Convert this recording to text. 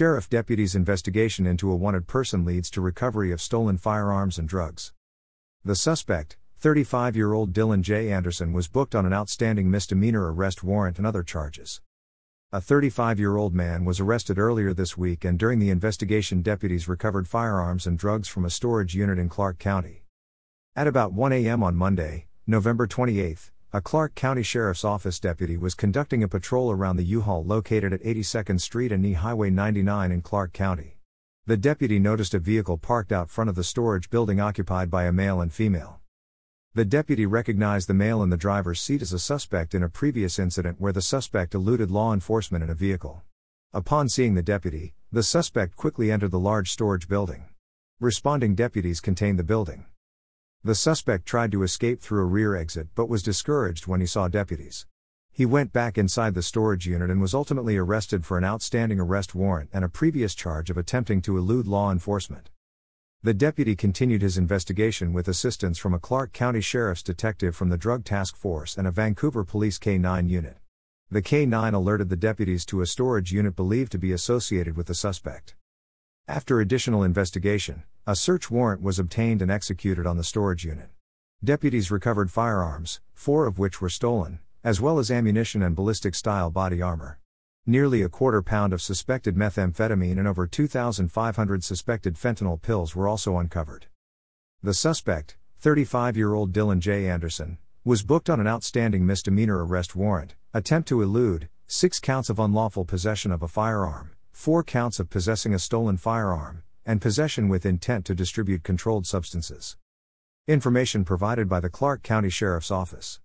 Sheriff deputies' investigation into a wanted person leads to recovery of stolen firearms and drugs. The suspect, 35 year old Dylan J. Anderson, was booked on an outstanding misdemeanor arrest warrant and other charges. A 35 year old man was arrested earlier this week, and during the investigation, deputies recovered firearms and drugs from a storage unit in Clark County. At about 1 a.m. on Monday, November 28, a Clark County Sheriff's Office deputy was conducting a patrol around the U-Haul located at 82nd Street and E Highway 99 in Clark County. The deputy noticed a vehicle parked out front of the storage building occupied by a male and female. The deputy recognized the male in the driver's seat as a suspect in a previous incident where the suspect eluded law enforcement in a vehicle. Upon seeing the deputy, the suspect quickly entered the large storage building. Responding deputies contained the building. The suspect tried to escape through a rear exit but was discouraged when he saw deputies. He went back inside the storage unit and was ultimately arrested for an outstanding arrest warrant and a previous charge of attempting to elude law enforcement. The deputy continued his investigation with assistance from a Clark County Sheriff's detective from the Drug Task Force and a Vancouver Police K 9 unit. The K 9 alerted the deputies to a storage unit believed to be associated with the suspect. After additional investigation, a search warrant was obtained and executed on the storage unit. Deputies recovered firearms, four of which were stolen, as well as ammunition and ballistic style body armor. Nearly a quarter pound of suspected methamphetamine and over 2,500 suspected fentanyl pills were also uncovered. The suspect, 35 year old Dylan J. Anderson, was booked on an outstanding misdemeanor arrest warrant, attempt to elude, six counts of unlawful possession of a firearm, four counts of possessing a stolen firearm, and possession with intent to distribute controlled substances. Information provided by the Clark County Sheriff's Office.